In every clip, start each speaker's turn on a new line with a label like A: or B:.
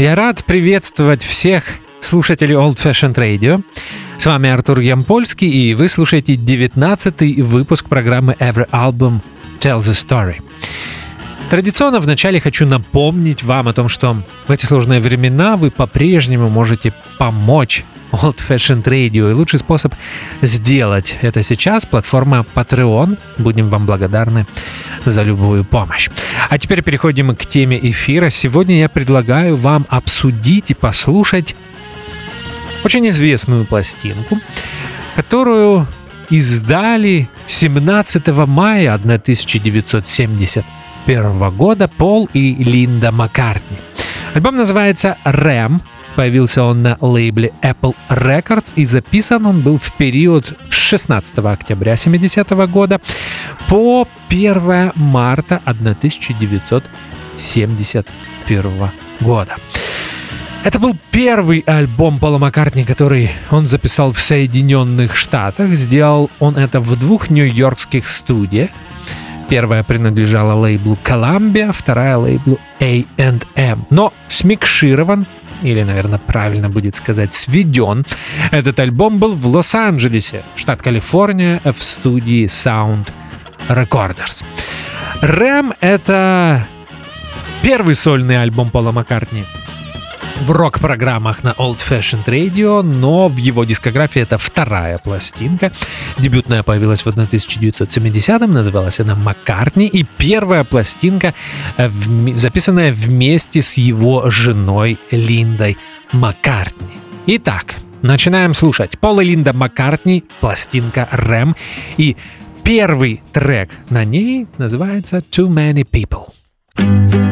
A: Я рад приветствовать всех слушателей Old Fashioned Radio. С вами Артур Ямпольский, и вы слушаете 19 выпуск программы Every Album Tells a Story. Традиционно вначале хочу напомнить вам о том, что в эти сложные времена вы по-прежнему можете помочь Old Fashioned Radio. И лучший способ сделать это сейчас – платформа Patreon. Будем вам благодарны за любую помощь. А теперь переходим к теме эфира. Сегодня я предлагаю вам обсудить и послушать очень известную пластинку, которую издали 17 мая 1971 года Пол и Линда Маккартни. Альбом называется «Рэм», Появился он на лейбле Apple Records и записан он был в период с 16 октября 70 года по 1 марта 1971 года. Это был первый альбом Пола Маккартни, который он записал в Соединенных Штатах. Сделал он это в двух нью-йоркских студиях. Первая принадлежала лейблу Columbia, вторая лейблу A&M. Но смикширован или, наверное, правильно будет сказать, сведен. Этот альбом был в Лос-Анджелесе, штат Калифорния, в студии Sound Recorders. Рэм — это первый сольный альбом Пола Маккартни — в рок-программах на Old Fashioned Radio, но в его дискографии это вторая пластинка. Дебютная появилась в 1970-м, называлась она «Маккартни», и первая пластинка, э, записанная вместе с его женой Линдой Маккартни. Итак, начинаем слушать. Пол и Линда Маккартни, пластинка «Рэм», и первый трек на ней называется «Too Many People».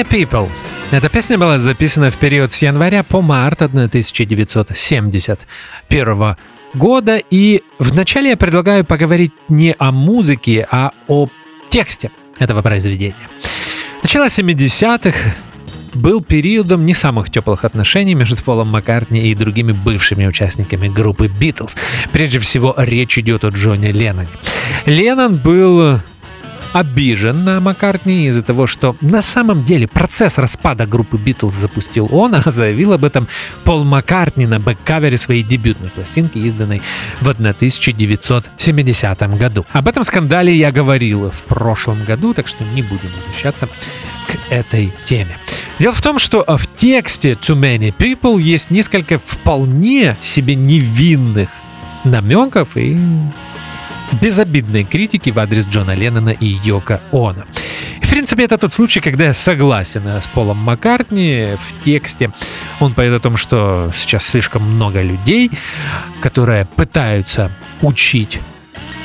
A: Many People. Эта песня была записана в период с января по март 1971 года, и вначале я предлагаю поговорить не о музыке, а о тексте этого произведения. Начало 70-х был периодом не самых теплых отношений между Полом Маккартни и другими бывшими участниками группы Битлз. Прежде всего, речь идет о Джоне Ленноне. Леннон был обижен на Маккартни из-за того, что на самом деле процесс распада группы Битлз запустил он, а заявил об этом Пол Маккартни на бэккавере своей дебютной пластинки, изданной в 1970 году. Об этом скандале я говорил в прошлом году, так что не будем возвращаться к этой теме. Дело в том, что в тексте Too Many People есть несколько вполне себе невинных намеков и безобидной критики в адрес Джона Леннона и Йока Она. В принципе, это тот случай, когда я согласен с Полом Маккартни в тексте. Он поет о том, что сейчас слишком много людей, которые пытаются учить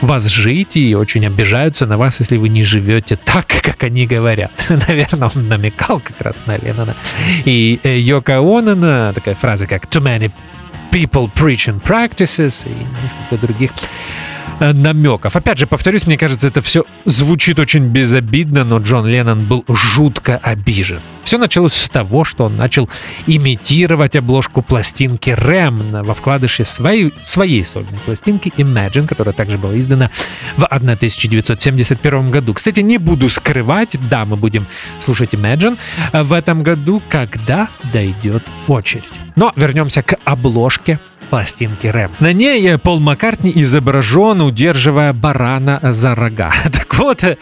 A: вас жить и очень обижаются на вас, если вы не живете так, как они говорят. Наверное, он намекал как раз на Леннона. И э, Йока Онана, такая фраза как «too many people preaching practices» и несколько других Э, намеков. Опять же, повторюсь, мне кажется, это все звучит очень безобидно, но Джон Леннон был жутко обижен. Все началось с того, что он начал имитировать обложку пластинки Рэм во вкладыше своей, своей сольной пластинки Imagine, которая также была издана в 1971 году. Кстати, не буду скрывать, да, мы будем слушать Imagine в этом году, когда дойдет очередь. Но вернемся к обложке пластинки рэп. На ней э, Пол Маккартни изображен, удерживая барана за рога. Вот, э,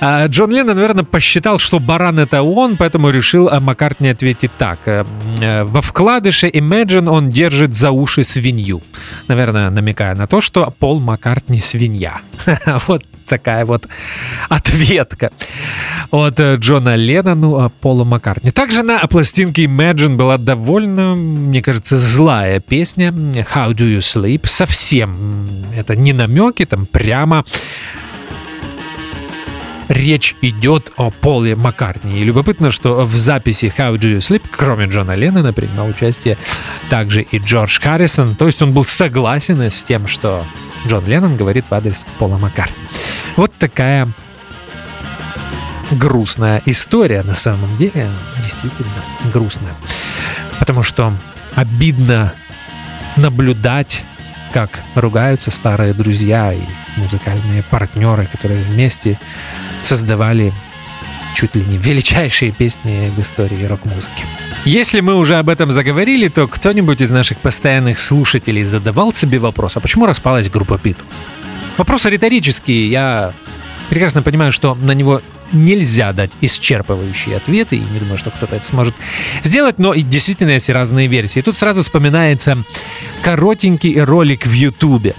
A: а, Джон Леннон, наверное, посчитал, что баран это он, поэтому решил э, Маккартни ответить так. Во вкладыше Imagine он держит за уши свинью. Наверное, намекая на то, что Пол Маккартни свинья. Вот такая вот ответка от э, Джона Леннону а Полу Маккартни. Также на пластинке Imagine была довольно, мне кажется, злая песня How Do You Sleep. Совсем это не намеки, там прямо речь идет о Поле Маккартни. И любопытно, что в записи How Do You Sleep, кроме Джона Леннона, принимал участие также и Джордж Харрисон. То есть он был согласен с тем, что Джон Леннон говорит в адрес Пола Маккартни. Вот такая грустная история на самом деле, действительно грустная. Потому что обидно наблюдать, как ругаются старые друзья и музыкальные партнеры, которые вместе создавали чуть ли не величайшие песни в истории рок-музыки. Если мы уже об этом заговорили, то кто-нибудь из наших постоянных слушателей задавал себе вопрос, а почему распалась группа Битлз? Вопрос риторический, я прекрасно понимаю, что на него нельзя дать исчерпывающие ответы, и не думаю, что кто-то это сможет сделать, но и действительно есть разные версии. Тут сразу вспоминается коротенький ролик в Ютубе.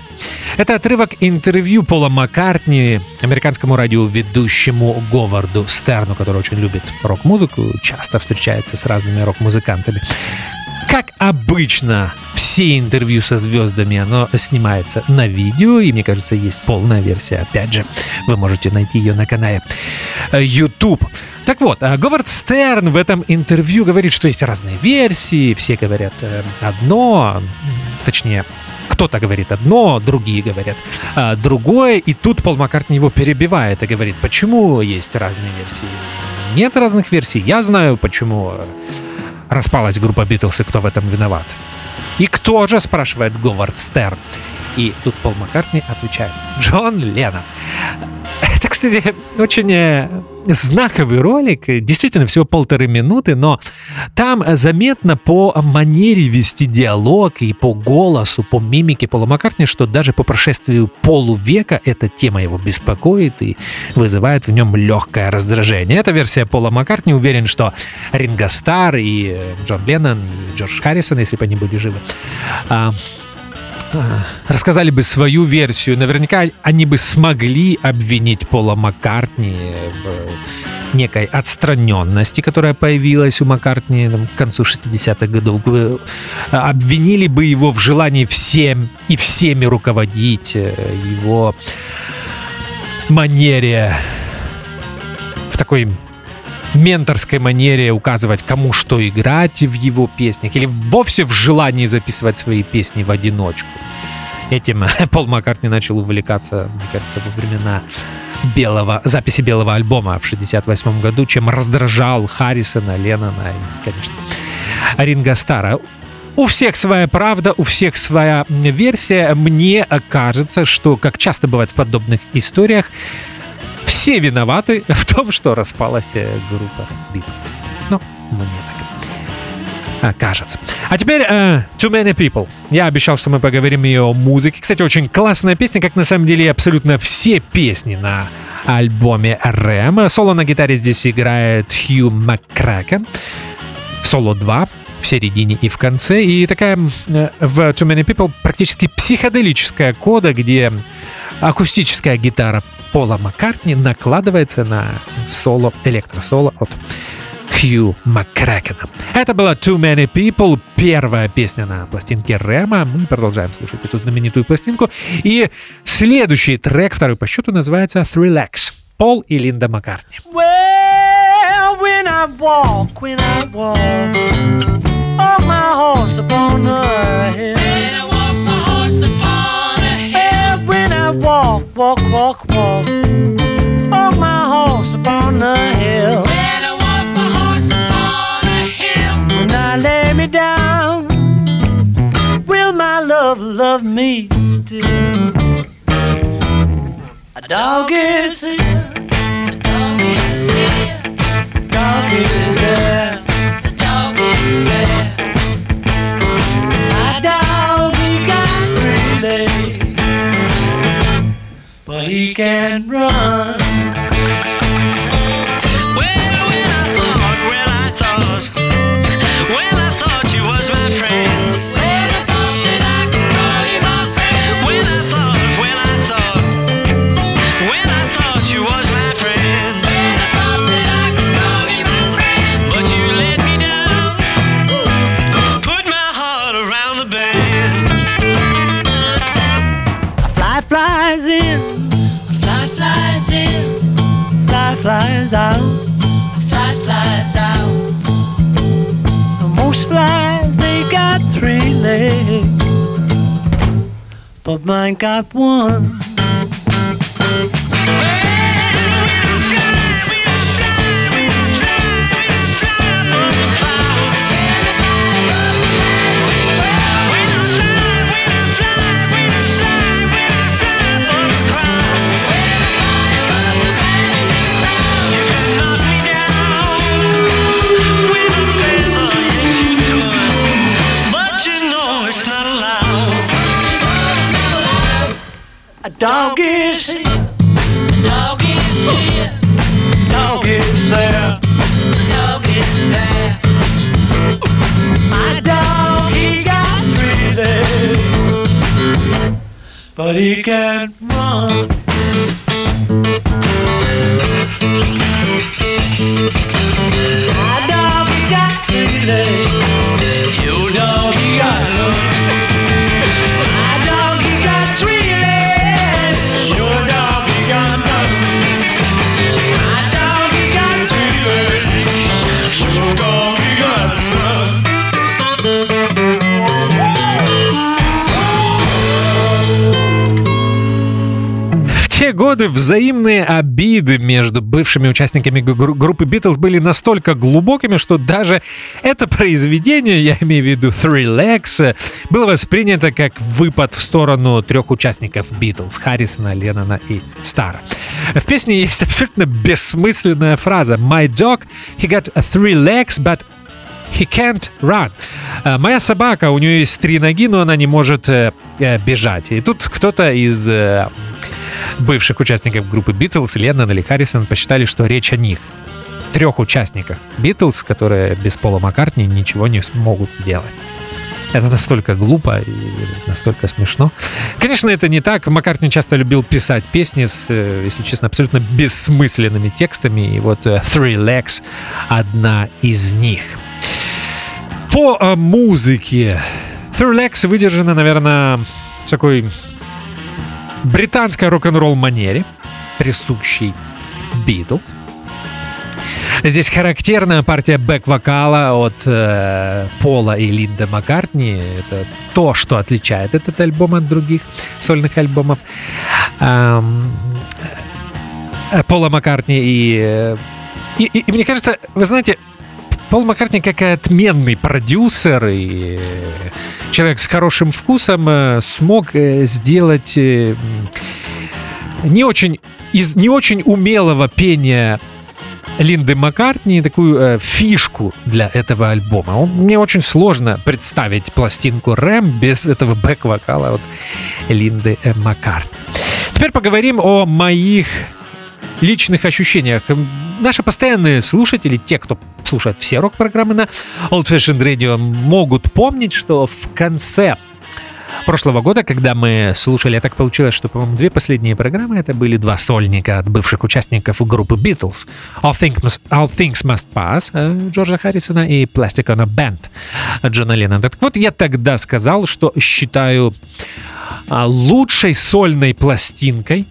A: Это отрывок интервью Пола Маккартни, американскому радиоведущему Говарду Стерну, который очень любит рок-музыку, часто встречается с разными рок-музыкантами. Как обычно, все интервью со звездами, оно снимается на видео, и мне кажется, есть полная версия. Опять же, вы можете найти ее на канале э, YouTube. Так вот, э, Говард Стерн в этом интервью говорит, что есть разные версии, все говорят э, одно, точнее, кто-то говорит одно, другие говорят другое, и тут Пол Маккартни его перебивает и говорит, почему есть разные версии. Нет разных версий, я знаю, почему распалась группа Битлз и кто в этом виноват. И кто же, спрашивает Говард Стерн. И тут Пол Маккартни отвечает, Джон Леннон. Кстати, очень э, знаковый ролик, действительно всего полторы минуты, но там заметно по манере вести диалог и по голосу, по мимике Пола Маккартни, что даже по прошествию полувека эта тема его беспокоит и вызывает в нем легкое раздражение. Эта версия Пола Маккартни уверен, что Ринго Стар и э, Джон Леннон и Джордж Харрисон, если бы они были живы, а, рассказали бы свою версию, наверняка они бы смогли обвинить Пола Маккартни в некой отстраненности, которая появилась у Маккартни там, к концу 60-х годов. Обвинили бы его в желании всем и всеми руководить, э, его манере в такой менторской манере указывать, кому что играть в его песнях, или вовсе в желании записывать свои песни в одиночку. Этим Пол Маккартни начал увлекаться, мне кажется, во времена белого, записи белого альбома в 68 году, чем раздражал Харрисона, Леннона и, конечно, Ринга Стара. У всех своя правда, у всех своя версия. Мне кажется, что, как часто бывает в подобных историях, все виноваты в том, что распалась э, группа Beatles. Ну, мне так кажется. А теперь uh, Too Many People. Я обещал, что мы поговорим и о музыке. Кстати, очень классная песня, как на самом деле абсолютно все песни на альбоме Рэм. Соло на гитаре здесь играет Хью Маккракен. Соло 2 в середине и в конце. И такая э, в Too Many People практически психоделическая кода, где акустическая гитара Пола Маккартни накладывается на соло, электросоло от Хью Маккракена. Это была Too Many People, первая песня на пластинке Рэма. Мы продолжаем слушать эту знаменитую пластинку. И следующий трек, второй по счету, называется Three Legs. Пол и Линда Маккартни. Well, when I walk, when I walk, me still? A dog is here. A dog is here. A dog is there. A dog is there. My dog, he got three legs, but he can't run. But mine got one. you can run. Годы взаимные обиды между бывшими участниками группы Beatles были настолько глубокими, что даже это произведение, я имею в виду Three Legs, было воспринято как выпад в сторону трех участников Beatles — Харрисона, Леннона и Стара. В песне есть абсолютно бессмысленная фраза «My dog, he got three legs, but He can't run. Э, моя собака, у нее есть три ноги, но она не может э, э, бежать. И тут кто-то из бывших участников группы Beatles, Леннон или Харрисон, посчитали, что речь о них. Трех участниках Beatles, которые без Пола Маккартни ничего не смогут сделать. Это настолько глупо и настолько смешно. Конечно, это не так. Маккартни часто любил писать песни с, э, если честно, абсолютно бессмысленными текстами. И вот э, Three Legs — одна из них. По э, музыке Three Legs выдержана, наверное, такой британской рок-н-ролл манере, присущей Beatles. Здесь характерная партия бэк-вокала от э, Пола и Линда Маккартни. Это то, что отличает этот альбом от других сольных альбомов. Эм, Пола Маккартни и, э, и, и, и мне кажется, вы знаете, Пол Маккартни как отменный продюсер и человек с хорошим вкусом э, смог э, сделать не очень, из не очень умелого пения Линды Маккартни такую э, фишку для этого альбома. Он, мне очень сложно представить пластинку Рэм без этого бэк-вокала от Линды э, Маккартни. Теперь поговорим о моих личных ощущениях. Наши постоянные слушатели, те, кто слушает все рок-программы на Old Fashioned Radio, могут помнить, что в конце прошлого года, когда мы слушали, так получилось, что, по-моему, две последние программы это были два сольника от бывших участников группы Beatles. All Things Must, All Things Must Pass э, Джорджа Харрисона и Plastic on a Band Джона Леннона. Так вот, я тогда сказал, что считаю а, лучшей сольной пластинкой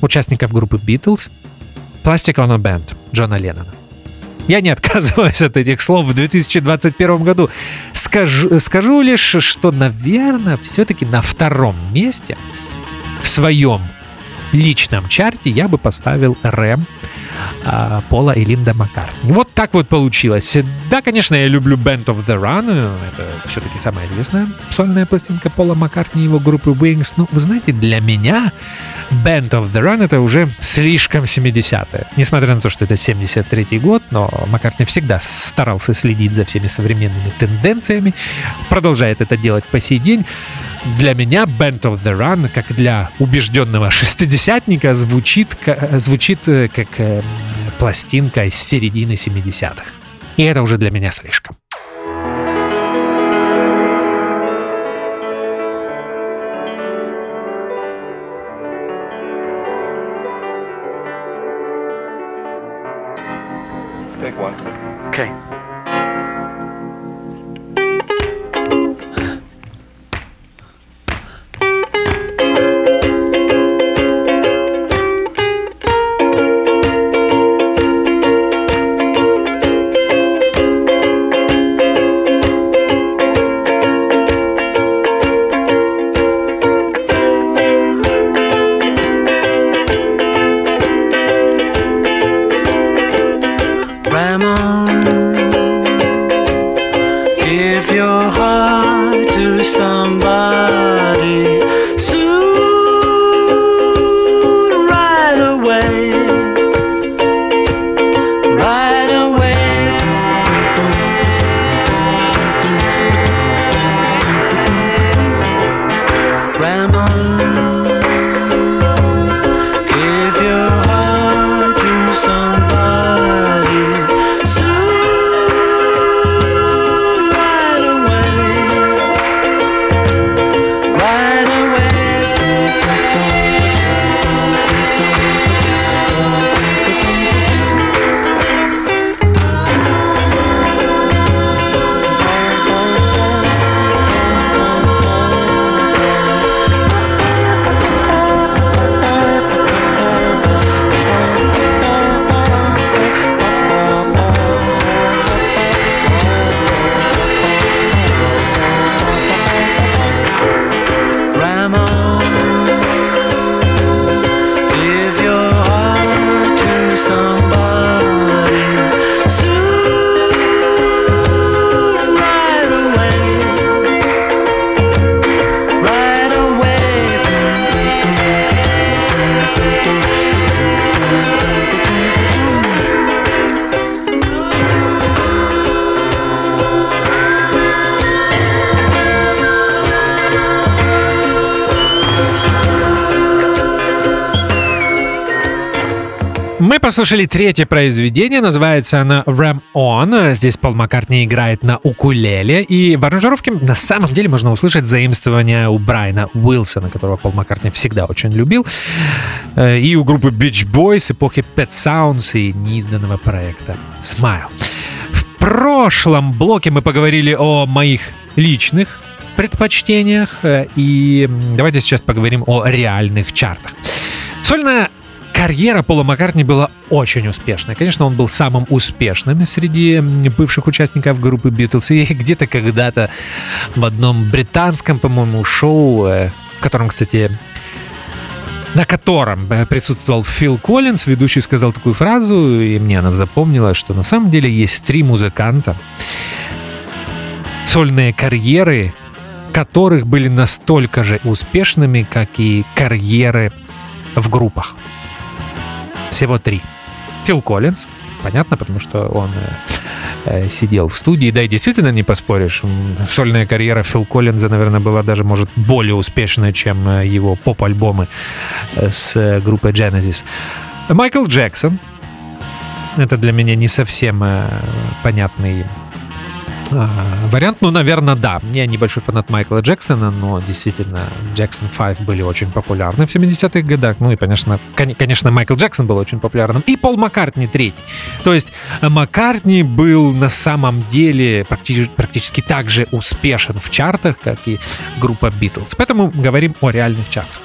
A: участников группы Beatles Plastic on a Band Джона Леннона. Я не отказываюсь от этих слов в 2021 году. Скажу, скажу лишь, что, наверное, все-таки на втором месте в своем личном чарте я бы поставил Рэм Пола и Линда Маккартни. Вот так вот получилось. Да, конечно, я люблю Band of the Run. Это все-таки самая известная сольная пластинка Пола Маккартни и его группы Wings. Но, вы знаете, для меня Band of the Run это уже слишком 70-е. Несмотря на то, что это 73-й год, но Маккартни всегда старался следить за всеми современными тенденциями, продолжает это делать по сей день. Для меня Band of the Run, как для убежденного шестидесятника, звучит, звучит э, как э, пластинка из середины 70-х. И это уже для меня слишком. Послушали третье произведение, называется оно Ram On. Здесь Пол Маккартни играет на укулеле, и в аранжировке на самом деле можно услышать заимствование у Брайана Уилсона, которого Пол Маккартни всегда очень любил, э, и у группы Beach Boys эпохи Pet Sounds и неизданного проекта Smile. В прошлом блоке мы поговорили о моих личных предпочтениях, э, и давайте сейчас поговорим о реальных чартах. Сольная карьера Пола Маккартни была очень успешной. Конечно, он был самым успешным среди бывших участников группы Битлз. И где-то когда-то в одном британском, по-моему, шоу, э, в котором, кстати, на котором э, присутствовал Фил Коллинз, ведущий сказал такую фразу, и мне она запомнила, что на самом деле есть три музыканта, сольные карьеры которых были настолько же успешными, как и карьеры в группах. Всего три. Фил Коллинз, понятно, потому что он э, э, сидел в студии, да и действительно не поспоришь, сольная карьера Фил Коллинза, наверное, была даже, может, более успешная, чем э, его поп-альбомы с группой Genesis. Майкл Джексон, это для меня не совсем понятный а, вариант, ну, наверное, да. Я небольшой фанат Майкла Джексона, но действительно Джексон 5 были очень популярны в 70-х годах. Ну и, конечно, конечно, Майкл Джексон был очень популярным. И Пол Маккартни третий. То есть Маккартни был на самом деле практически, практически так же успешен в чартах, как и группа Битлз. Поэтому говорим о реальных чартах.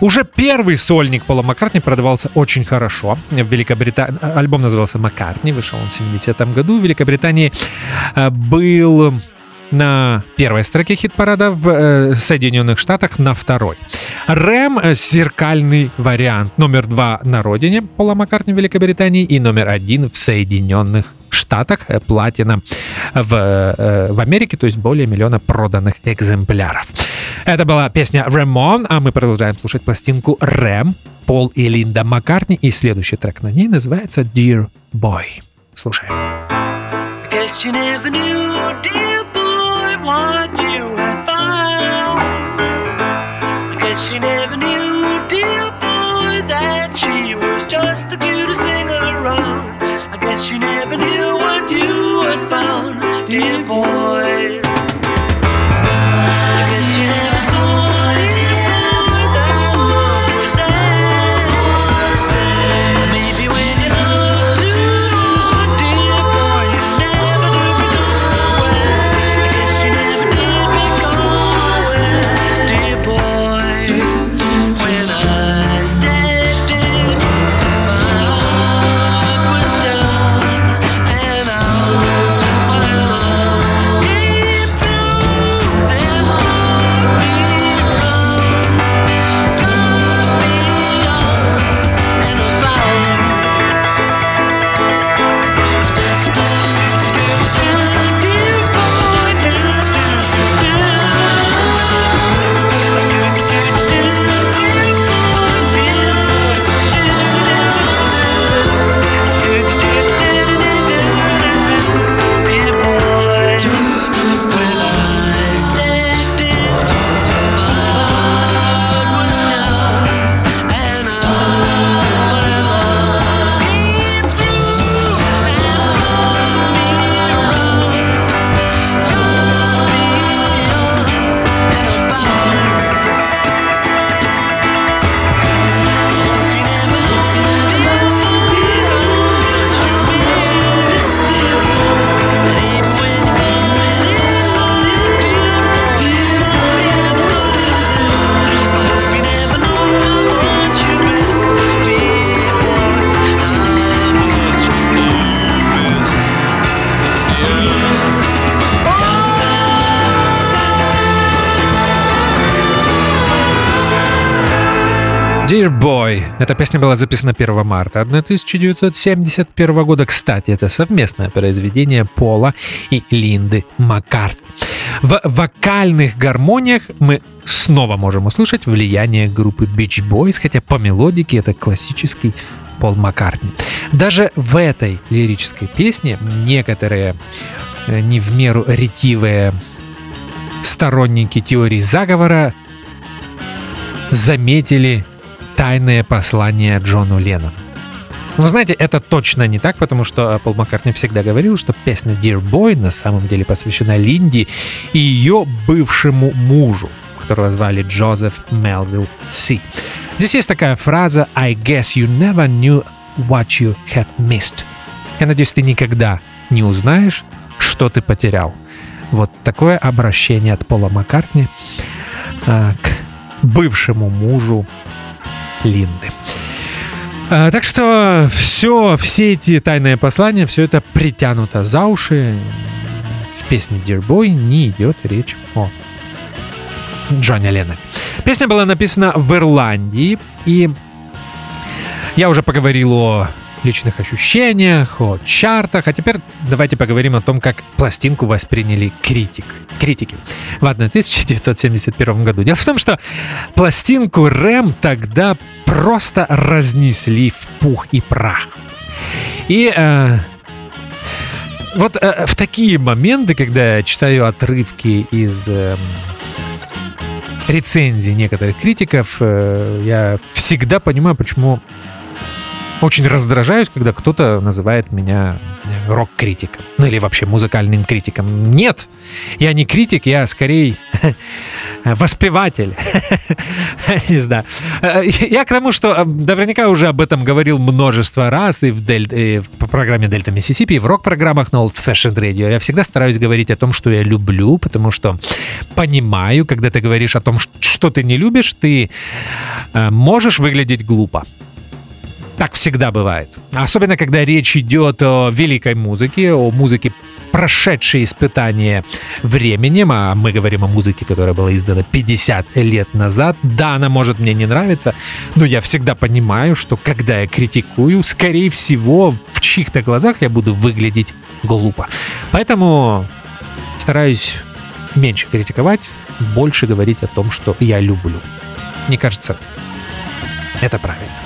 A: Уже первый сольник Пола Маккартни продавался очень хорошо. В Великобритании альбом назывался Маккартни, вышел он в 70-м году. В Великобритании э, был на первой строке хит-парада в э, Соединенных Штатах, на второй. Рэм — зеркальный вариант. Номер два на родине Пола Маккартни в Великобритании и номер один в Соединенных Штатах. Э, платина в, э, в Америке, то есть более миллиона проданных экземпляров. Это была песня «Ремон», а мы продолжаем слушать пластинку «Рэм», Пол и Линда Маккартни, и следующий трек на ней называется «Dear Boy». Слушаем. dear boy. Dear Boy. Эта песня была записана 1 марта 1971 года. Кстати, это совместное произведение Пола и Линды Маккарт. В вокальных гармониях мы снова можем услышать влияние группы Beach Boys, хотя по мелодике это классический Пол Маккартни. Даже в этой лирической песне некоторые э, не в меру ретивые сторонники теории заговора заметили тайное послание Джону Леннону. Вы знаете, это точно не так, потому что Пол Маккартни всегда говорил, что песня Dear Boy на самом деле посвящена Линди и ее бывшему мужу, которого звали Джозеф Мелвилл Си. Здесь есть такая фраза «I guess you never knew what you had missed». Я надеюсь, ты никогда не узнаешь, что ты потерял. Вот такое обращение от Пола Маккартни а, к бывшему мужу Линды. А, так что все, все эти тайные послания, все это притянуто за уши. В песне Boy не идет речь о Джонни Ленноне. Песня была написана в Ирландии, и я уже поговорил о личных ощущениях, о чартах. А теперь давайте поговорим о том, как пластинку восприняли критик, критики в 1971 году. Дело в том, что пластинку Рэм тогда просто разнесли в пух и прах. И э, вот э, в такие моменты, когда я читаю отрывки из э, рецензий некоторых критиков, э, я всегда понимаю, почему очень раздражаюсь, когда кто-то называет меня э, рок-критиком. Ну или вообще музыкальным критиком. Нет, я не критик, я скорее воспеватель. не знаю. Э, я к тому, что э, наверняка уже об этом говорил множество раз и в, Дель... и в программе Дельта Миссисипи, и в рок-программах на Old Fashioned Radio. Я всегда стараюсь говорить о том, что я люблю, потому что понимаю, когда ты говоришь о том, что ты не любишь, ты можешь выглядеть глупо. Так всегда бывает. Особенно, когда речь идет о великой музыке, о музыке прошедшие испытания временем, а мы говорим о музыке, которая была издана 50 лет назад. Да, она может мне не нравиться, но я всегда понимаю, что когда я критикую, скорее всего, в чьих-то глазах я буду выглядеть глупо. Поэтому стараюсь меньше критиковать, больше говорить о том, что я люблю. Мне кажется, это правильно.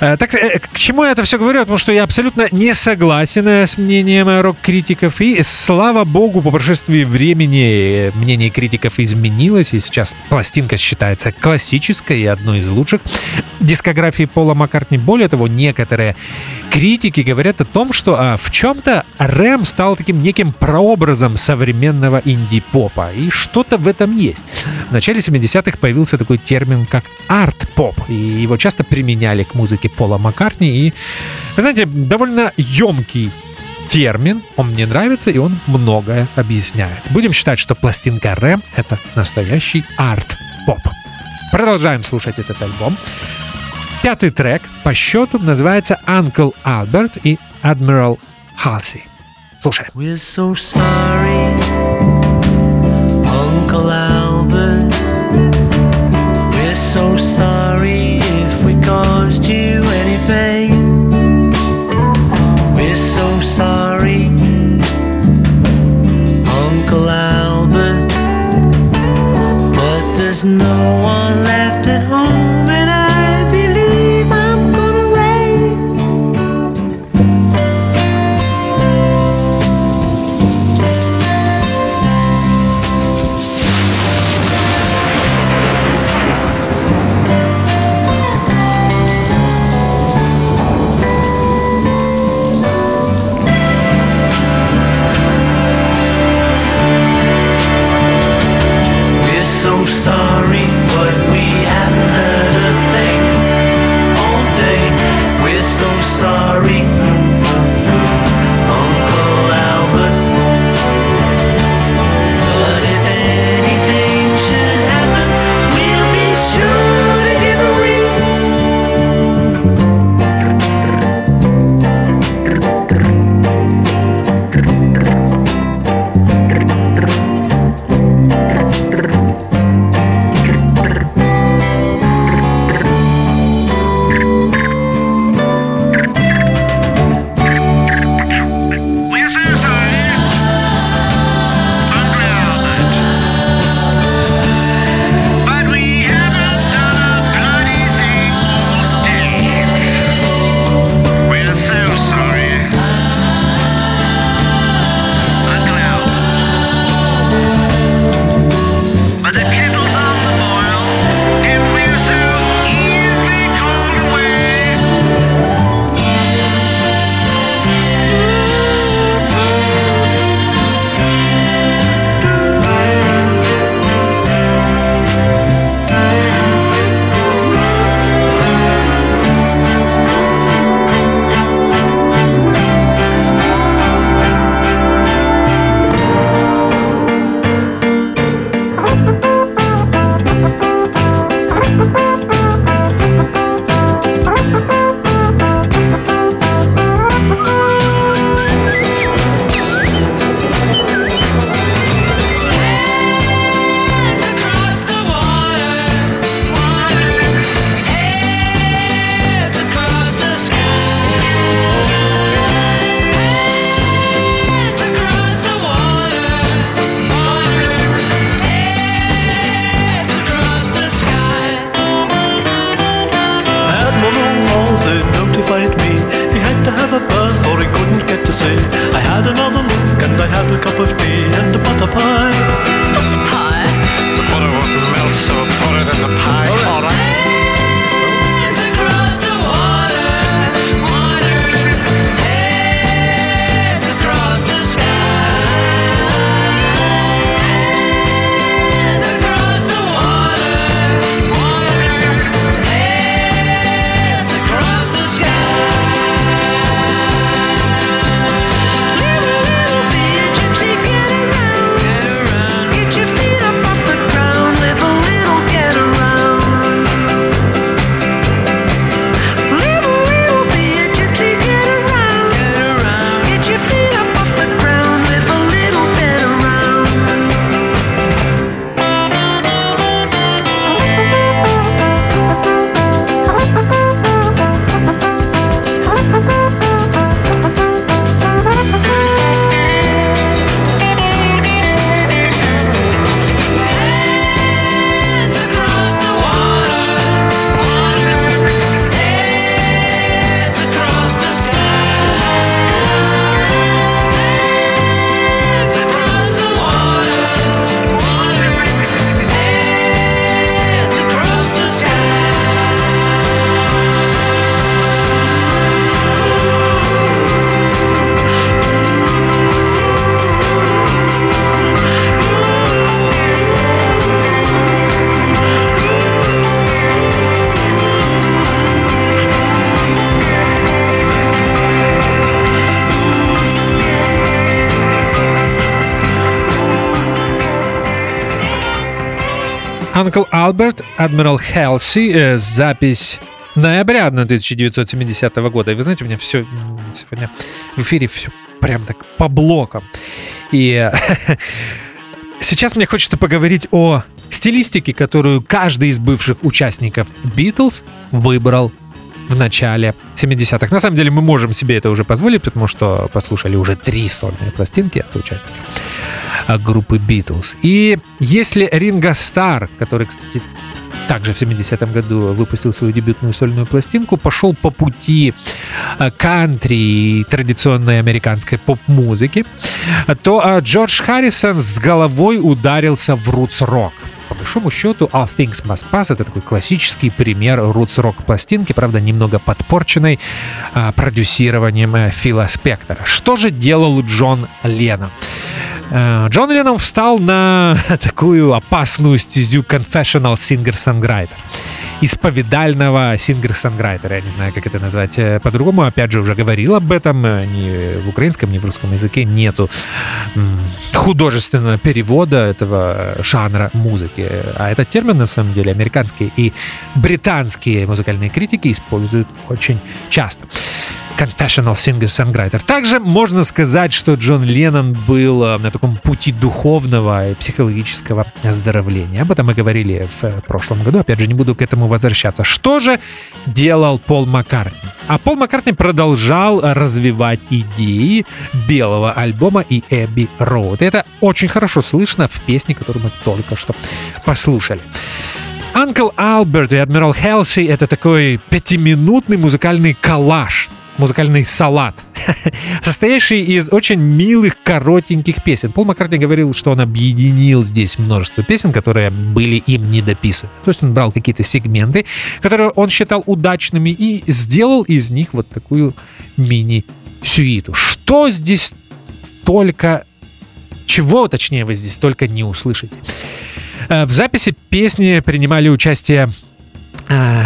A: так, э, к чему я это все говорю? Потому что я абсолютно не согласен э, с мнением рок-критиков. И слава богу, по прошествии времени мнение критиков изменилось. И сейчас пластинка считается классической и одной из лучших дискографии Пола Маккартни. Более того, некоторые критики говорят о том, что а, в чем-то Рэм стал таким неким прообразом современного инди-попа. И что-то в этом есть. В начале 70-х появился такой термин, как арт-поп. И его часто применяли к музыке Пола Маккартни. И, вы знаете, довольно емкий термин, он мне нравится, и он многое объясняет. Будем считать, что пластинка Рэм — это настоящий арт-поп. Продолжаем слушать этот альбом. Пятый трек по счету называется «Uncle Albert» и «Admiral Halsey». Слушаем. We're so sorry, no one Albert, Admiral Halsey, э, запись ноября 1970 года. И вы знаете, у меня все сегодня в эфире все прям так по блокам. И сейчас мне хочется поговорить о стилистике, которую каждый из бывших участников Beatles выбрал в начале 70-х. На самом деле мы можем себе это уже позволить, потому что послушали уже три сольные пластинки от участников группы Beatles. И если Ринга Стар, который, кстати, также в 70-м году выпустил свою дебютную сольную пластинку, пошел по пути э, кантри и традиционной американской поп-музыки, то э, Джордж Харрисон с головой ударился в рутс-рок большому счету All Things Must Pass это такой классический пример рутс-рок пластинки, правда, немного подпорченной а, продюсированием э, Фила Спектора. Что же делал Джон Леннон? Э, Джон Леннон встал на такую опасную стезю confessional singer-songwriter исповедального сингер-сонграйтера. Я не знаю, как это назвать э, по-другому. Опять же, уже говорил об этом. Э, ни в украинском, ни в русском языке нету художественного перевода этого жанра музыки. А этот термин, на самом деле, американские и британские музыкальные критики используют очень часто confessional singer-songwriter. Также можно сказать, что Джон Леннон был э, на таком пути духовного и психологического оздоровления. Об этом мы говорили в э, прошлом году. Опять же, не буду к этому возвращаться. Что же делал Пол Маккартни? А Пол Маккартни продолжал развивать идеи белого альбома и Эбби Роуд. Это очень хорошо слышно в песне, которую мы только что послушали. Uncle Albert и Адмирал Хелси — это такой пятиминутный музыкальный коллаж, музыкальный салат, состоящий из очень милых, коротеньких песен. Пол Маккартни говорил, что он объединил здесь множество песен, которые были им недописаны. То есть он брал какие-то сегменты, которые он считал удачными, и сделал из них вот такую мини-сюиту. Что здесь только... Чего, точнее, вы здесь только не услышите. Э, в записи песни принимали участие э,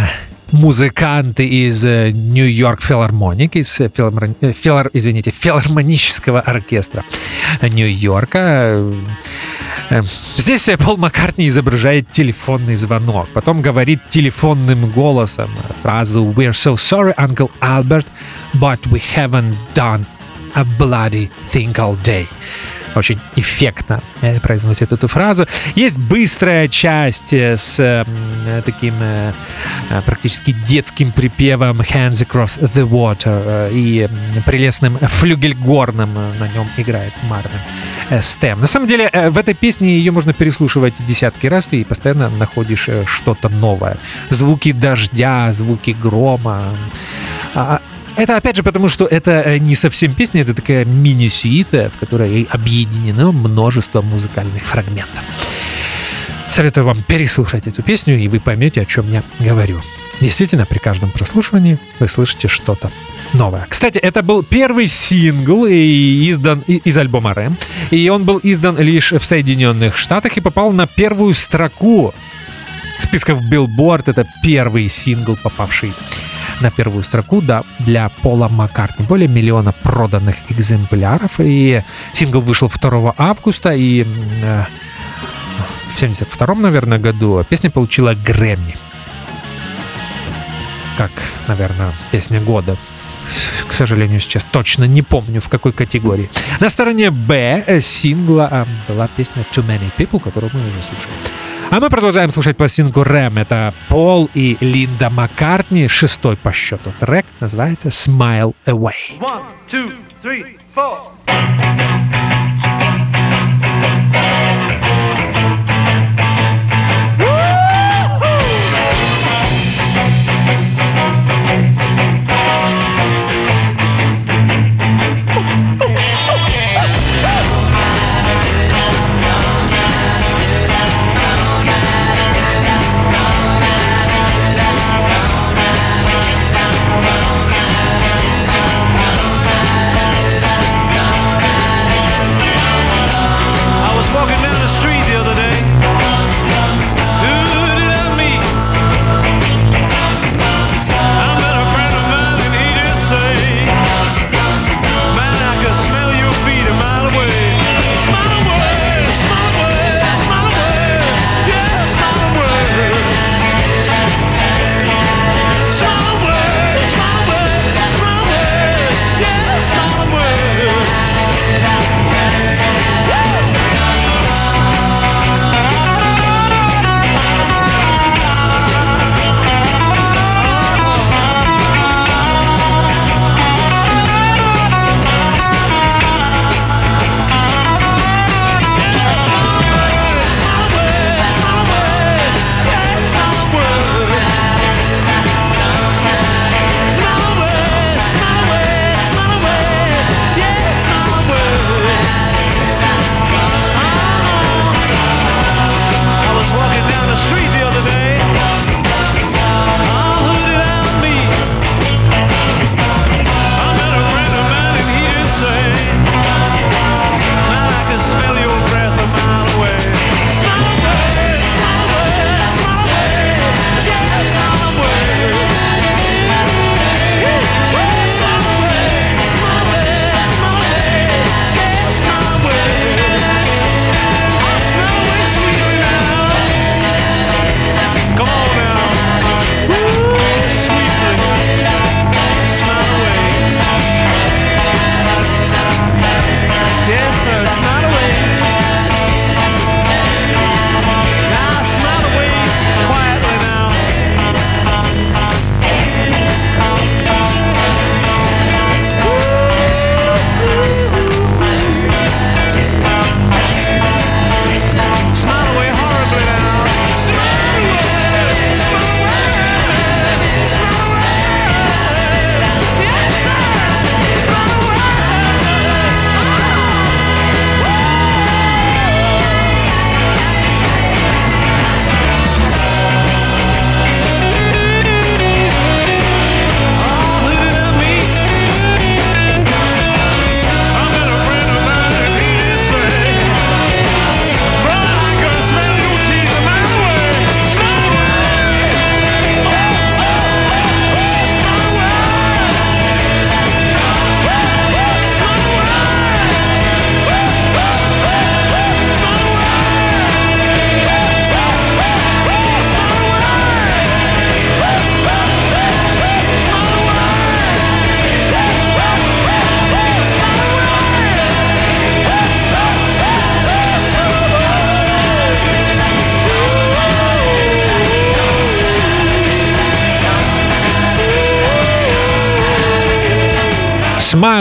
A: музыканты из Нью-Йорк Филармоник, из филар, филар, извините, филармонического оркестра Нью-Йорка. Здесь Пол Маккартни изображает телефонный звонок, потом говорит телефонным голосом фразу «We're so sorry, Uncle Albert, but we haven't done a bloody thing all day» очень эффектно э, произносит эту фразу. Есть быстрая часть э, с э, таким практически детским припевом Hands Across the Water и прелестным флюгельгорном на нем играет Марвин Стэм. На самом деле в этой песне ее можно переслушивать десятки раз и постоянно находишь что-то новое. Звуки дождя, звуки грома. Это опять же потому, что это э, не совсем песня, это такая мини-сюита, в которой объединено множество музыкальных фрагментов. Советую вам переслушать эту песню, и вы поймете, о чем я говорю. Действительно, при каждом прослушивании вы слышите что-то новое. Кстати, это был первый сингл и издан из альбома Рэм, и он был издан лишь в Соединенных Штатах и попал на первую строку списков Billboard. Это первый сингл, попавший на первую строку, да, для Пола Маккартни. Более миллиона проданных экземпляров. И сингл вышел 2 августа, и э, в 72 наверное, году песня получила Грэмми. Как, наверное, песня года к сожалению, сейчас точно не помню, в какой категории. На стороне Б сингла а, была песня Too Many People, которую мы уже слушали. А мы продолжаем слушать пластинку Рэм. Это Пол и Линда Маккартни. Шестой по счету трек называется Smile Away. One, two, three, four.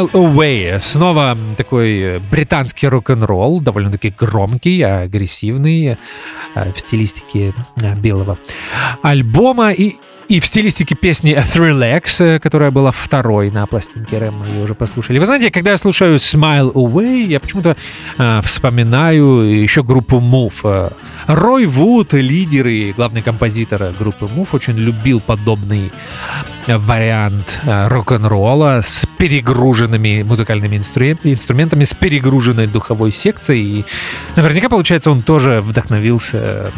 B: Smile Away. Снова такой британский рок-н-ролл, довольно-таки громкий, агрессивный, э, в стилистике э, белого альбома. И и в стилистике песни Three Legs, которая была второй на пластинке Рэм, мы ее уже послушали. Вы знаете, когда я слушаю Smile Away, я почему-то э, вспоминаю еще группу Move. Рой Вуд, лидер и главный композитор группы Move, очень любил подобный вариант э, рок-н-ролла с перегруженными музыкальными инструментами, с перегруженной духовой секцией. И наверняка, получается, он тоже вдохновился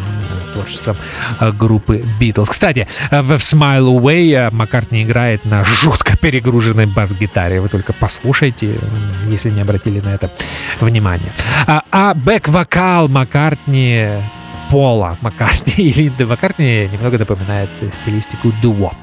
B: творчеством э, группы Beatles. Кстати, в Smile Away Маккартни играет на жутко перегруженной бас-гитаре. Вы только послушайте, если не обратили на это внимание. А, а бэк-вокал Маккартни Пола Маккартни и Линды Маккартни немного напоминает стилистику doo-wop.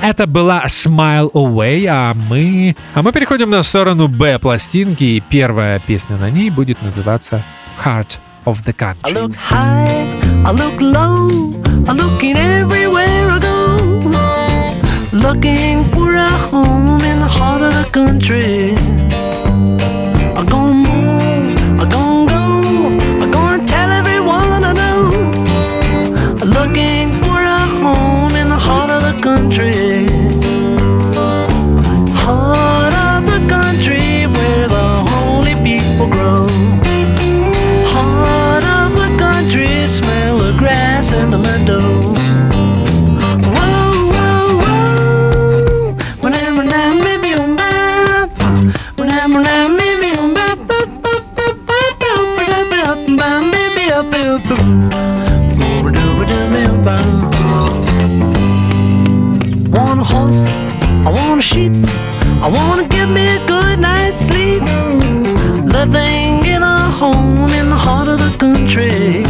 B: Это была Smile Away, а мы, а мы переходим на сторону Б пластинки, и первая песня на ней будет называться Heart of the Country. I look high, I look low, I'm looking everywhere looking for a home in the heart of the country. I'm gonna move, I'm gonna go, gonna tell everyone I know, looking for a home in the heart of the country. want a horse, I want a sheep, I wanna give me a good night's sleep. Living in a home in the heart of the country.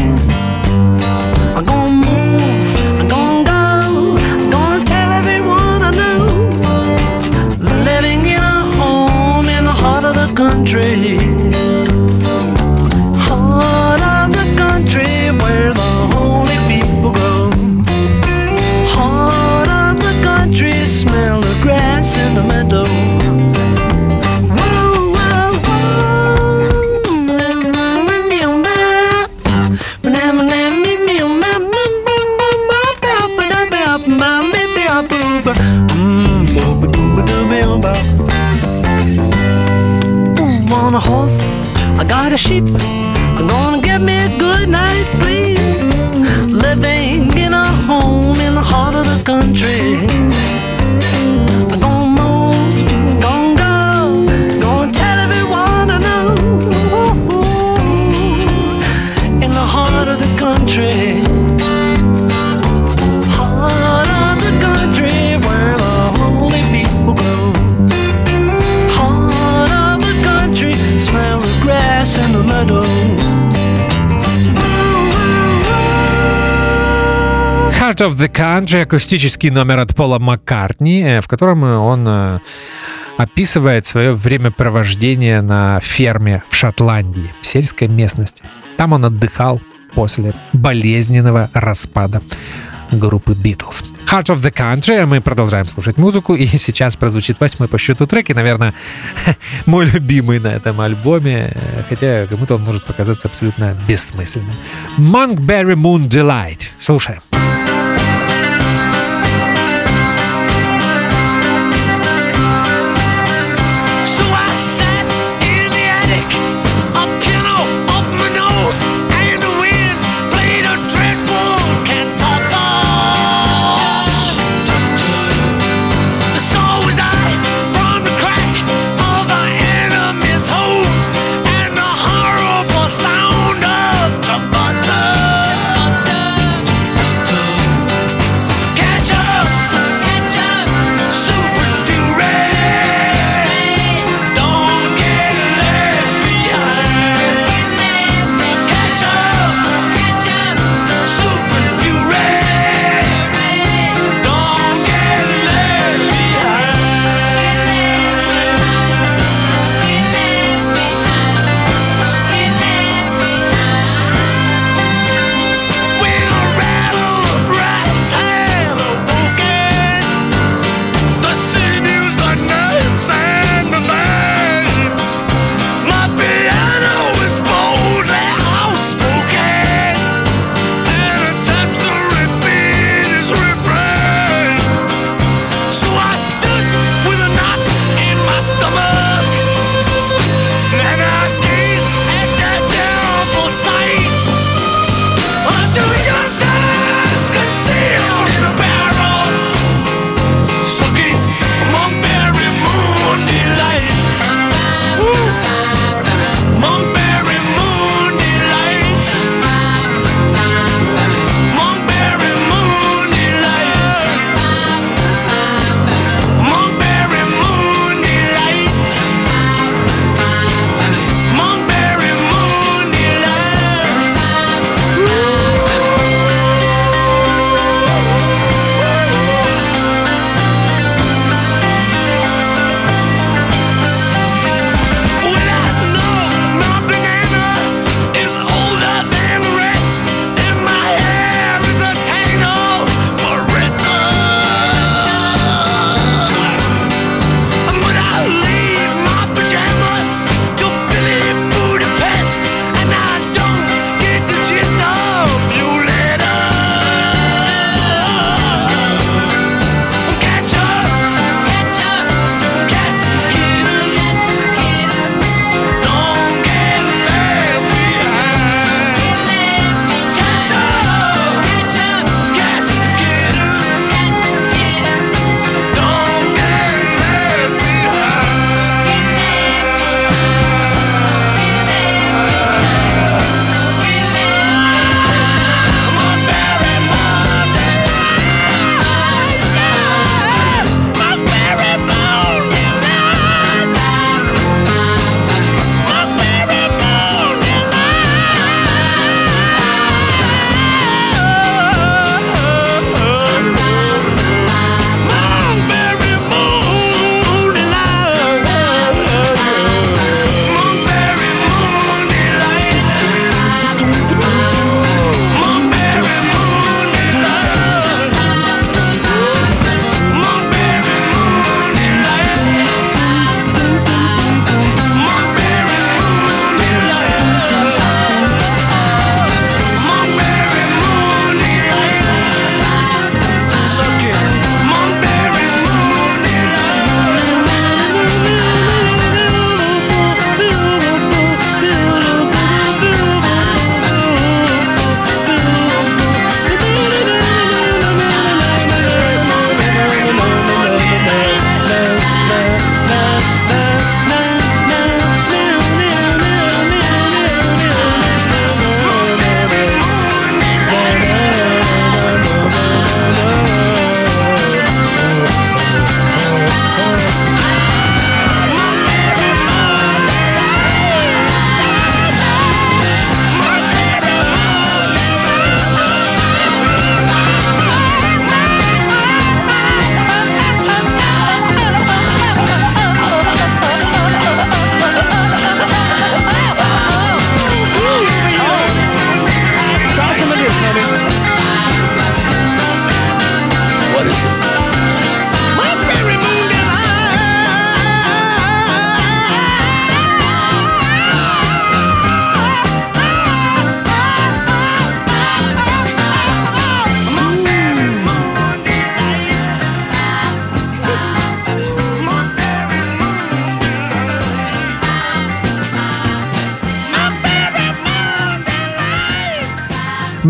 B: Акустический номер от Пола Маккартни, э, в котором он э, описывает свое времяпровождение на ферме в Шотландии, в сельской местности. Там он отдыхал после болезненного распада группы Beatles. Heart of the Country. Мы продолжаем слушать музыку, и сейчас прозвучит восьмой по счету трек, и, наверное, мой любимый на этом альбоме, хотя кому-то он может показаться абсолютно бессмысленным. Monkberry Moon Delight. Слушаем.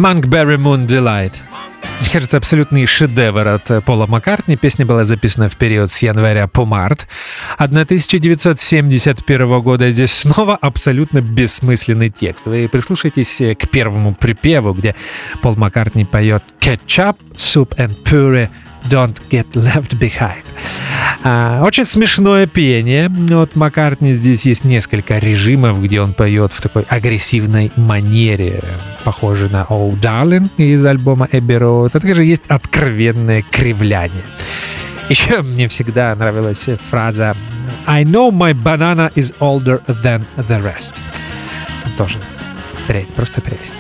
B: Monkberry Moon Delight. Мне кажется, абсолютный шедевр от Пола Маккартни. Песня была записана в период с января по март 1971 года. Здесь снова абсолютно бессмысленный текст. Вы прислушайтесь к первому припеву, где Пол Маккартни поет «Ketchup, soup and puree Don't Get Left Behind. А, очень смешное пение. Вот Маккартни здесь есть несколько режимов, где он поет в такой агрессивной манере, похожей на Oh Darling из альбома Abbey Road. А также есть откровенное кривляние. Еще мне всегда нравилась фраза I know my banana is older than the rest. Тоже прелесть, просто прелесть.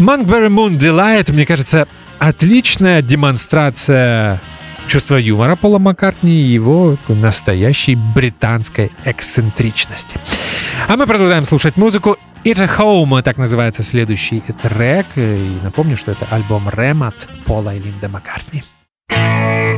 B: Monkberry Moon Delight, мне кажется, отличная демонстрация чувства юмора Пола Маккартни и его настоящей британской эксцентричности. А мы продолжаем слушать музыку. It's a Home, так называется следующий трек. И напомню, что это альбом Рэм Пола и Линда Маккартни. It's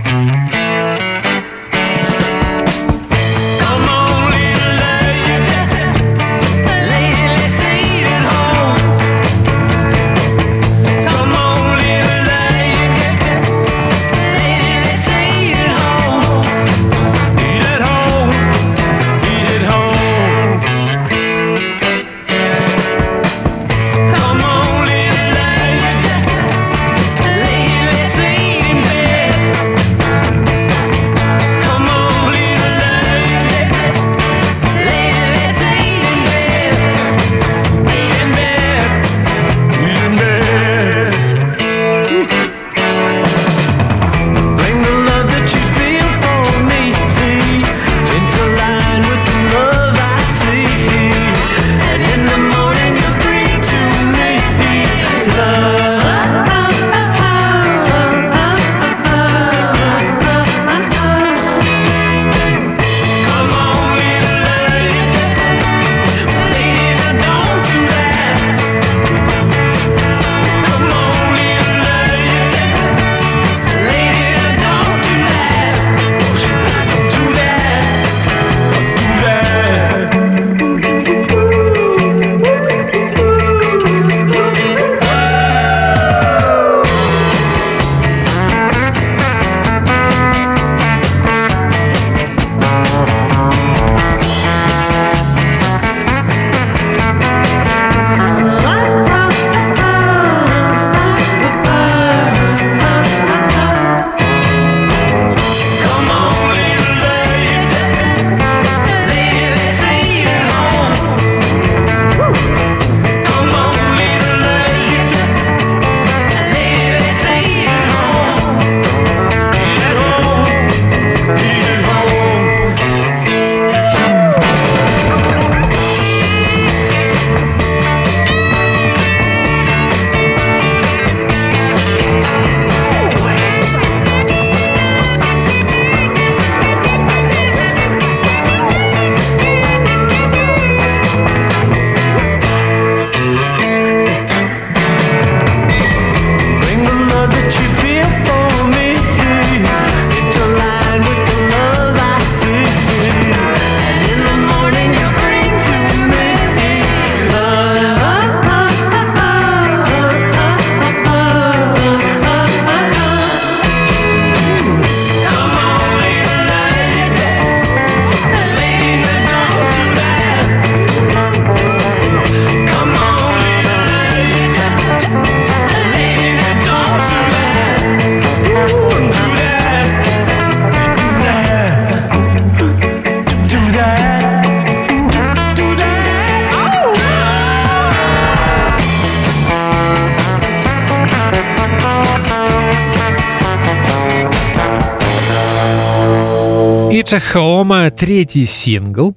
B: Home, третий сингл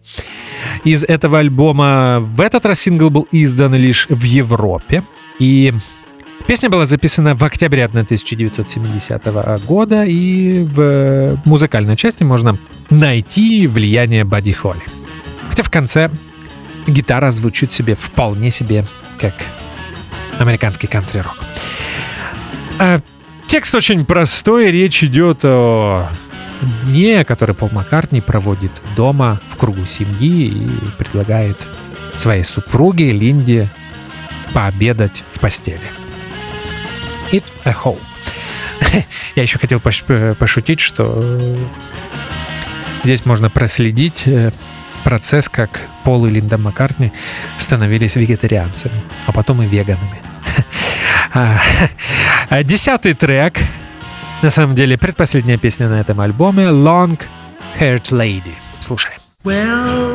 B: из этого альбома. В этот раз сингл был издан лишь в Европе. И Песня была записана в октябре 1970 года, и в музыкальной части можно найти влияние Бадди Холли. Хотя в конце гитара звучит себе вполне себе как американский кантри-рок. А текст очень простой, речь идет о дне, который Пол Маккартни проводит дома в кругу семьи и предлагает своей супруге Линде пообедать в постели. Eat a hole. Я еще хотел пошутить, что здесь можно проследить э, процесс, как Пол и Линда Маккартни становились вегетарианцами, а потом и веганами. А десятый трек, на самом деле предпоследняя песня на этом альбоме, Long Haired Lady. Слушаем. Well,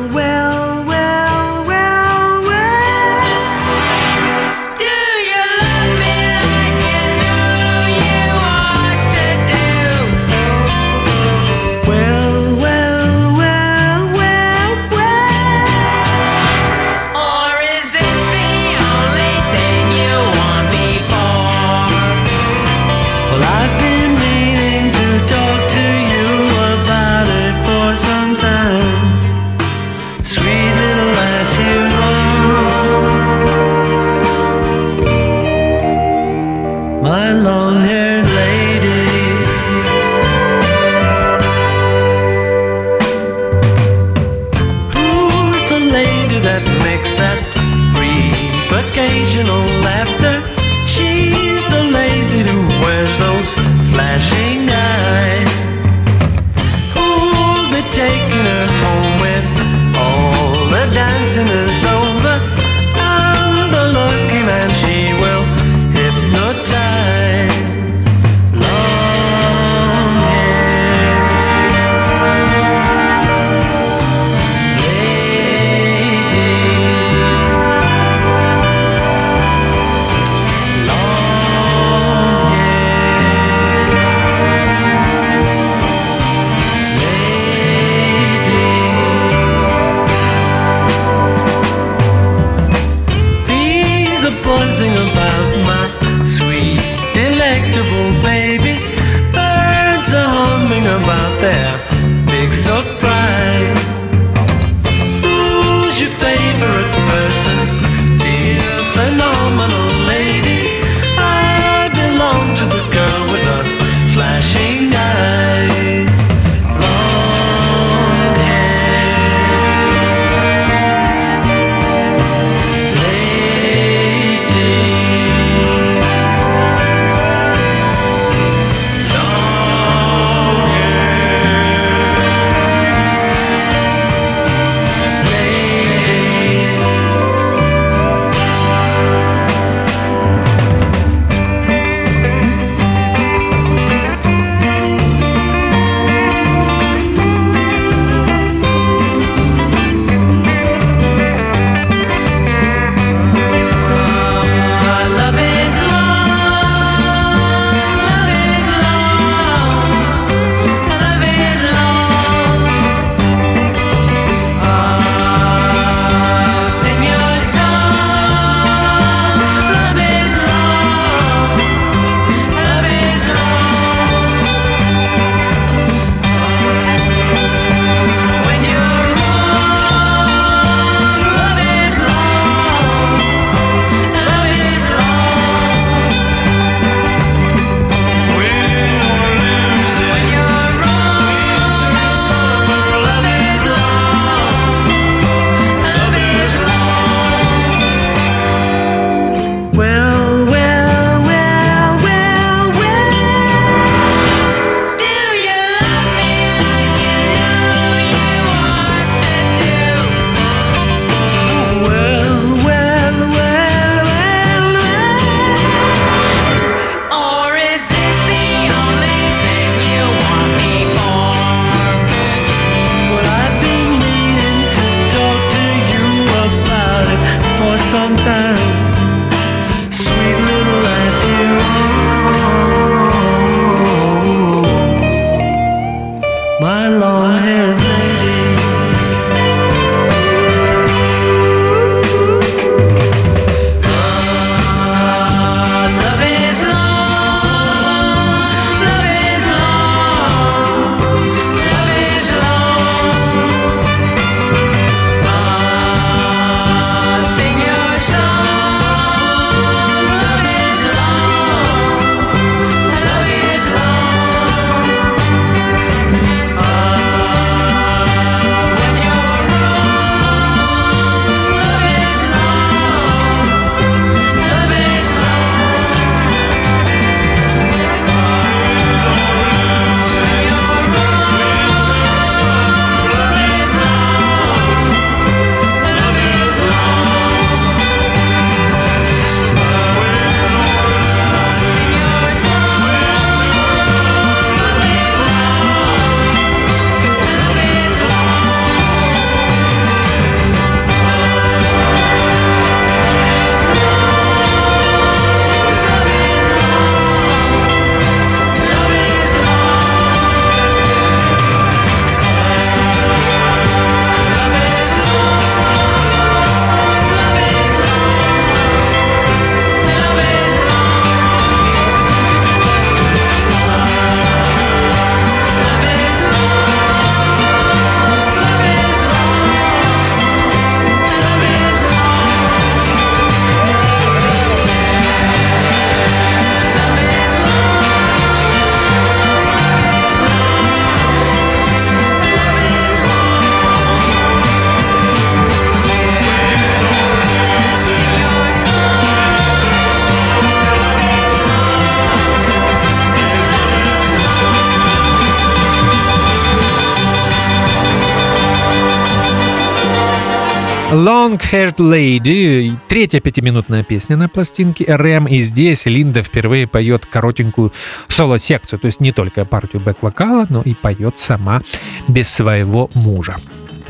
A: Long Haired Lady, третья пятиминутная песня на пластинке RM, и здесь Линда впервые поет коротенькую соло-секцию, то есть не только партию бэк-вокала, но и поет сама без своего мужа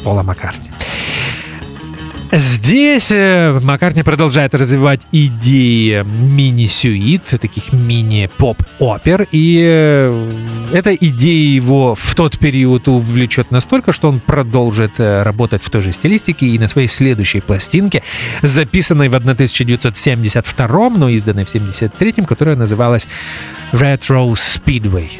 A: Пола Маккартни. Здесь э, Маккартни продолжает развивать идеи мини-сюит, таких мини-поп-опер, и э, эта идея его в тот период увлечет настолько, что он продолжит э, работать в той же стилистике и на своей следующей пластинке, записанной в 1972, но изданной в 1973, которая называлась Red Rose Speedway.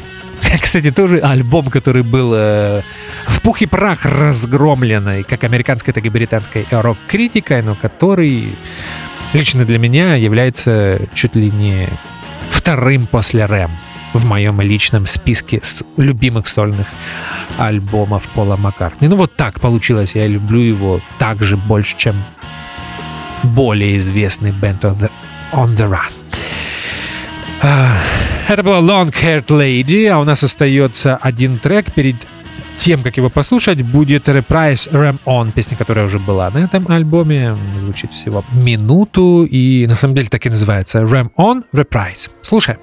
A: Кстати, тоже альбом, который был э, в пух и прах разгромленный, как американской, так и британской рок-критикой, но который лично для меня является чуть ли не вторым после Рэм в моем личном списке любимых сольных альбомов Пола Маккартни. Ну вот так получилось, я люблю его так же больше, чем более известный Band on the, on the Run. Это была Long Haired Lady, а у нас остается один трек перед тем, как его послушать, будет Reprise Ram On, песня, которая уже была на этом альбоме, звучит всего минуту, и на самом деле так и называется Ram On Reprise. Слушаем.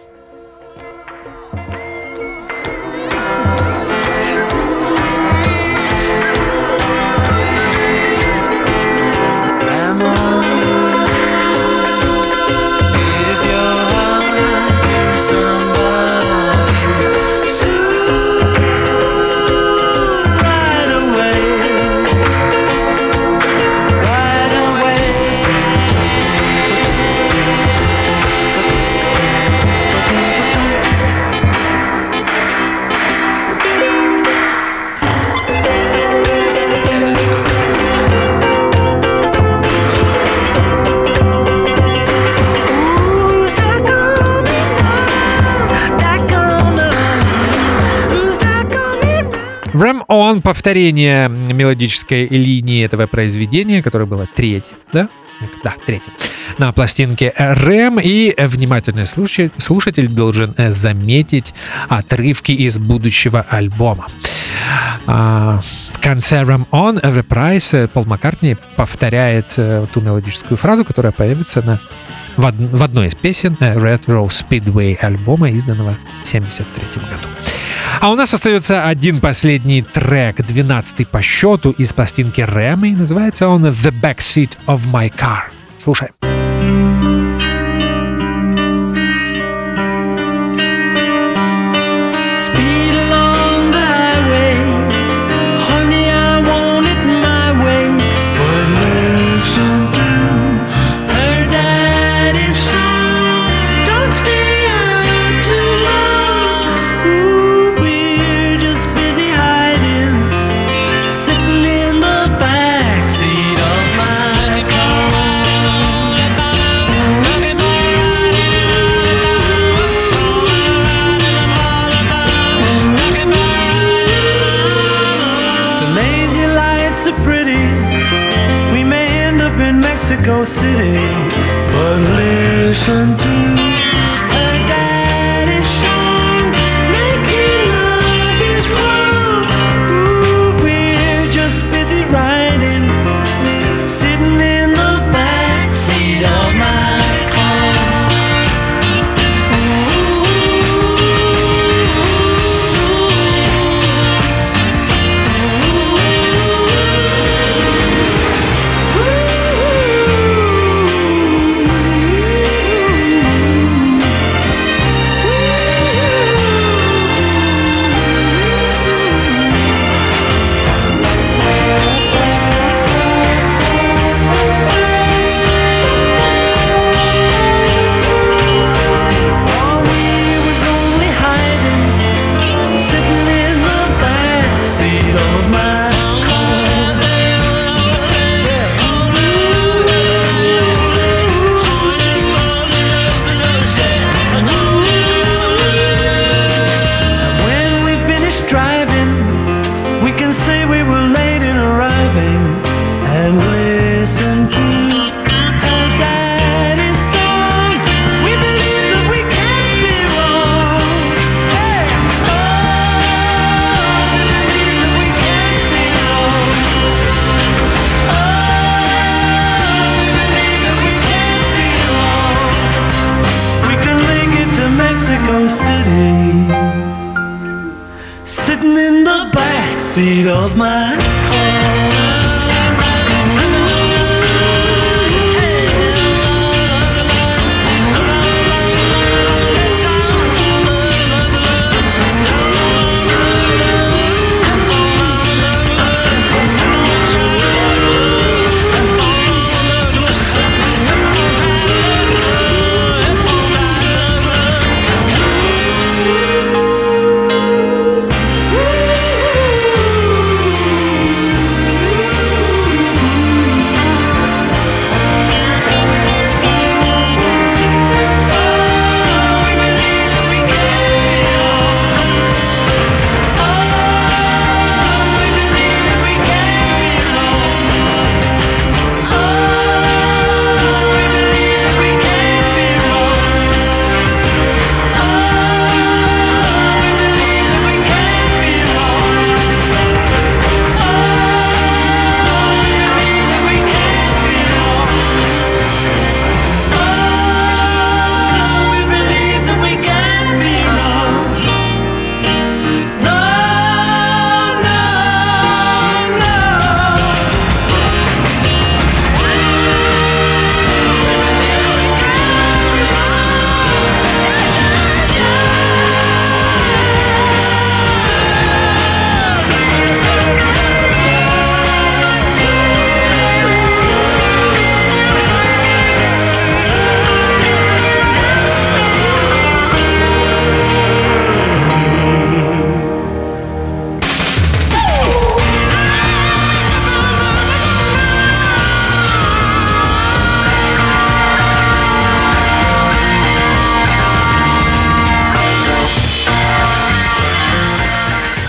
A: Повторение мелодической линии этого произведения, которое было третьим, да? Да, третьим. На пластинке Рэм, и внимательный слушатель должен э, заметить отрывки из будущего альбома. А, в конце Ram On Reprise Пол Маккартни повторяет э, ту мелодическую фразу, которая появится на в, од, в одной из песен э, Red Rose Speedway альбома, изданного в 1973 году. А у нас остается один последний трек, 12 по счету из пластинки Рэмы. Называется он «The Backseat of My Car». Слушай.
B: City. But listen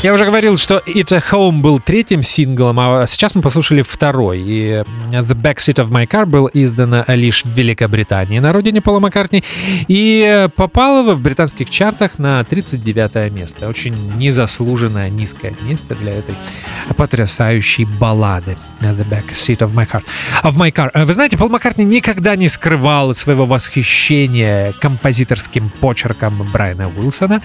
A: Я уже говорил, что It's a Home был третьим синглом, а сейчас мы послушали второй. И э, The Backseat of My Car был издан лишь в Великобритании на родине Пола Маккартни и попал в британских чартах на 39 место. Очень незаслуженное низкое место для этой потрясающей баллады The Backseat of My Car. Of my car. Вы знаете, Пол Маккартни никогда не скрывал своего восхищения композиторским почерком Брайана Уилсона.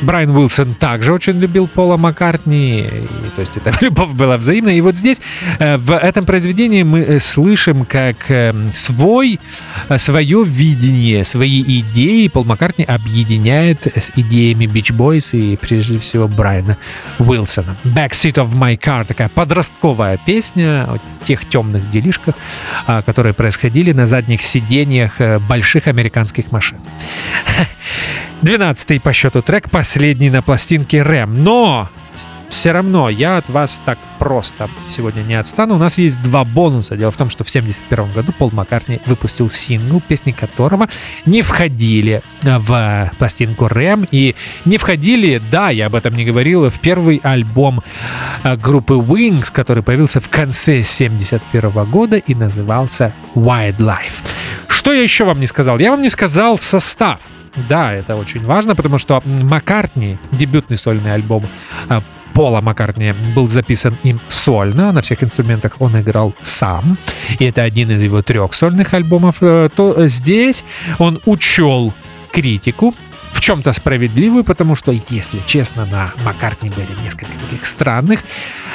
A: Брайан Уилсон также очень любил Пола Маккартни, и, то есть эта любовь была взаимная. И вот здесь, э, в этом произведении мы э, слышим, как э, свой, свое видение, свои идеи Пол Маккартни объединяет с идеями Beach Boys и, прежде всего, Брайана Уилсона. Backseat of My Car, такая подростковая песня о тех темных делишках, а, которые происходили на задних сиденьях больших американских машин. 12 по счету трек, последний на пластинке Рэм. Но все равно я от вас так просто сегодня не отстану. У нас есть два бонуса. Дело в том, что в 1971 году Пол Маккартни выпустил сингл, песни которого не входили в пластинку Рэм и не входили, да, я об этом не говорил, в первый альбом э, группы Wings, который появился в конце 1971 года и назывался Wildlife. Что я еще вам не сказал? Я вам не сказал состав да, это очень важно, потому что Маккартни, дебютный сольный альбом а, Пола Маккартни был записан им сольно, на всех инструментах он играл сам, и это один из его трех сольных альбомов, э, то здесь он учел критику, в чем-то справедливую, потому что, если честно, на Маккартни были несколько таких странных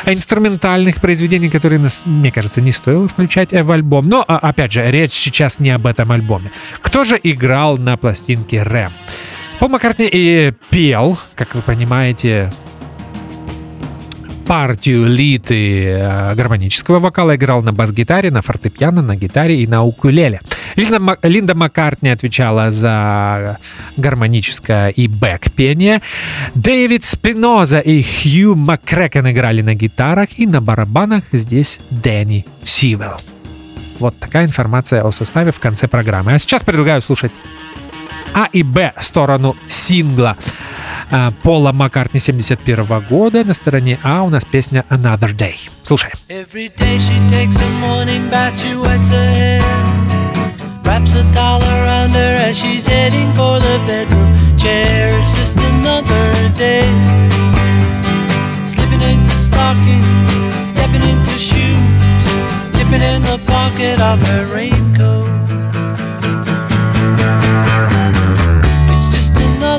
A: инструментальных произведений, которые, мне кажется, не стоило включать в альбом. Но, а, опять же, речь сейчас не об этом альбоме. Кто же играл на пластинке Рэм? Пол Маккартни и пел, как вы понимаете, партию лид и э, гармонического вокала играл на бас-гитаре, на фортепиано, на гитаре и на укулеле. Линда, Линда Маккартни отвечала за гармоническое и бэк-пение. Дэвид Спиноза и Хью Маккрекен играли на гитарах и на барабанах здесь Дэнни Сивелл. Вот такая информация о составе в конце программы. А сейчас предлагаю слушать А и Б сторону сингла. Пола Маккартни 71 года. На стороне А у нас песня Another Day. Слушай. Every day she takes a morning bath, she wets her hair. Wraps a towel around her as she's heading for the bedroom chair. It's just another day. Slipping into stockings, stepping into shoes, dipping in the pocket of her raincoat.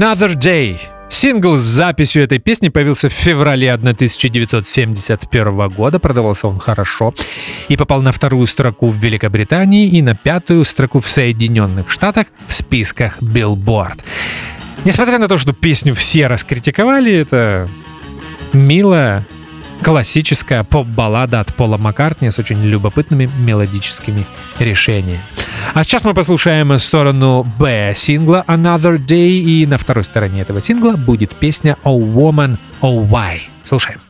A: Another Day. Сингл с записью этой песни появился в феврале 1971 года, продавался он хорошо и попал на вторую строку в Великобритании и на пятую строку в Соединенных Штатах в списках Billboard. Несмотря на то, что песню все раскритиковали, это милая, классическая поп-баллада от Пола Маккартни с очень любопытными мелодическими решениями. А сейчас мы послушаем сторону Б сингла Another Day, и на второй стороне этого сингла будет песня Oh Woman, Oh Why. Слушаем.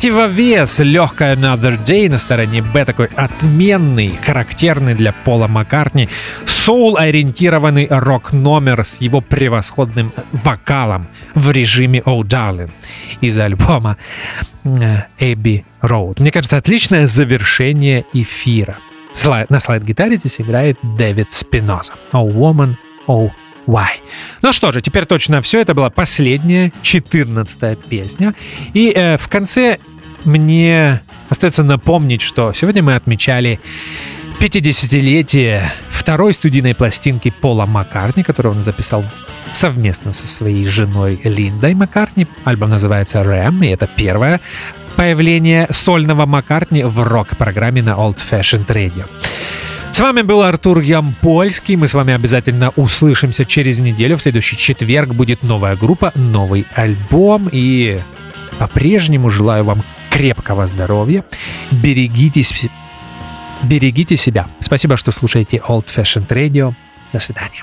A: Противовес легкая Another Day на стороне Б такой отменный, характерный для Пола Маккартни, соул-ориентированный рок-номер с его превосходным вокалом в режиме Oh Darling из альбома Эбби Роуд. Мне кажется, отличное завершение эфира. На слайд-гитаре здесь играет Дэвид Спиноза. Oh Woman, Oh Why. Ну что же, теперь точно все. Это была последняя, четырнадцатая песня. И э, в конце мне остается напомнить, что сегодня мы отмечали 50-летие второй студийной пластинки Пола Маккартни, которую он записал совместно со своей женой Линдой Маккартни. Альбом называется «Рэм», и это первое появление сольного Маккартни в рок-программе на Old Fashioned Radio. С вами был Артур Ямпольский. Мы с вами обязательно услышимся через неделю. В следующий четверг будет новая группа, новый альбом. И по-прежнему желаю вам крепкого здоровья. Берегитесь, берегите себя. Спасибо, что слушаете Old Fashioned Radio. До свидания.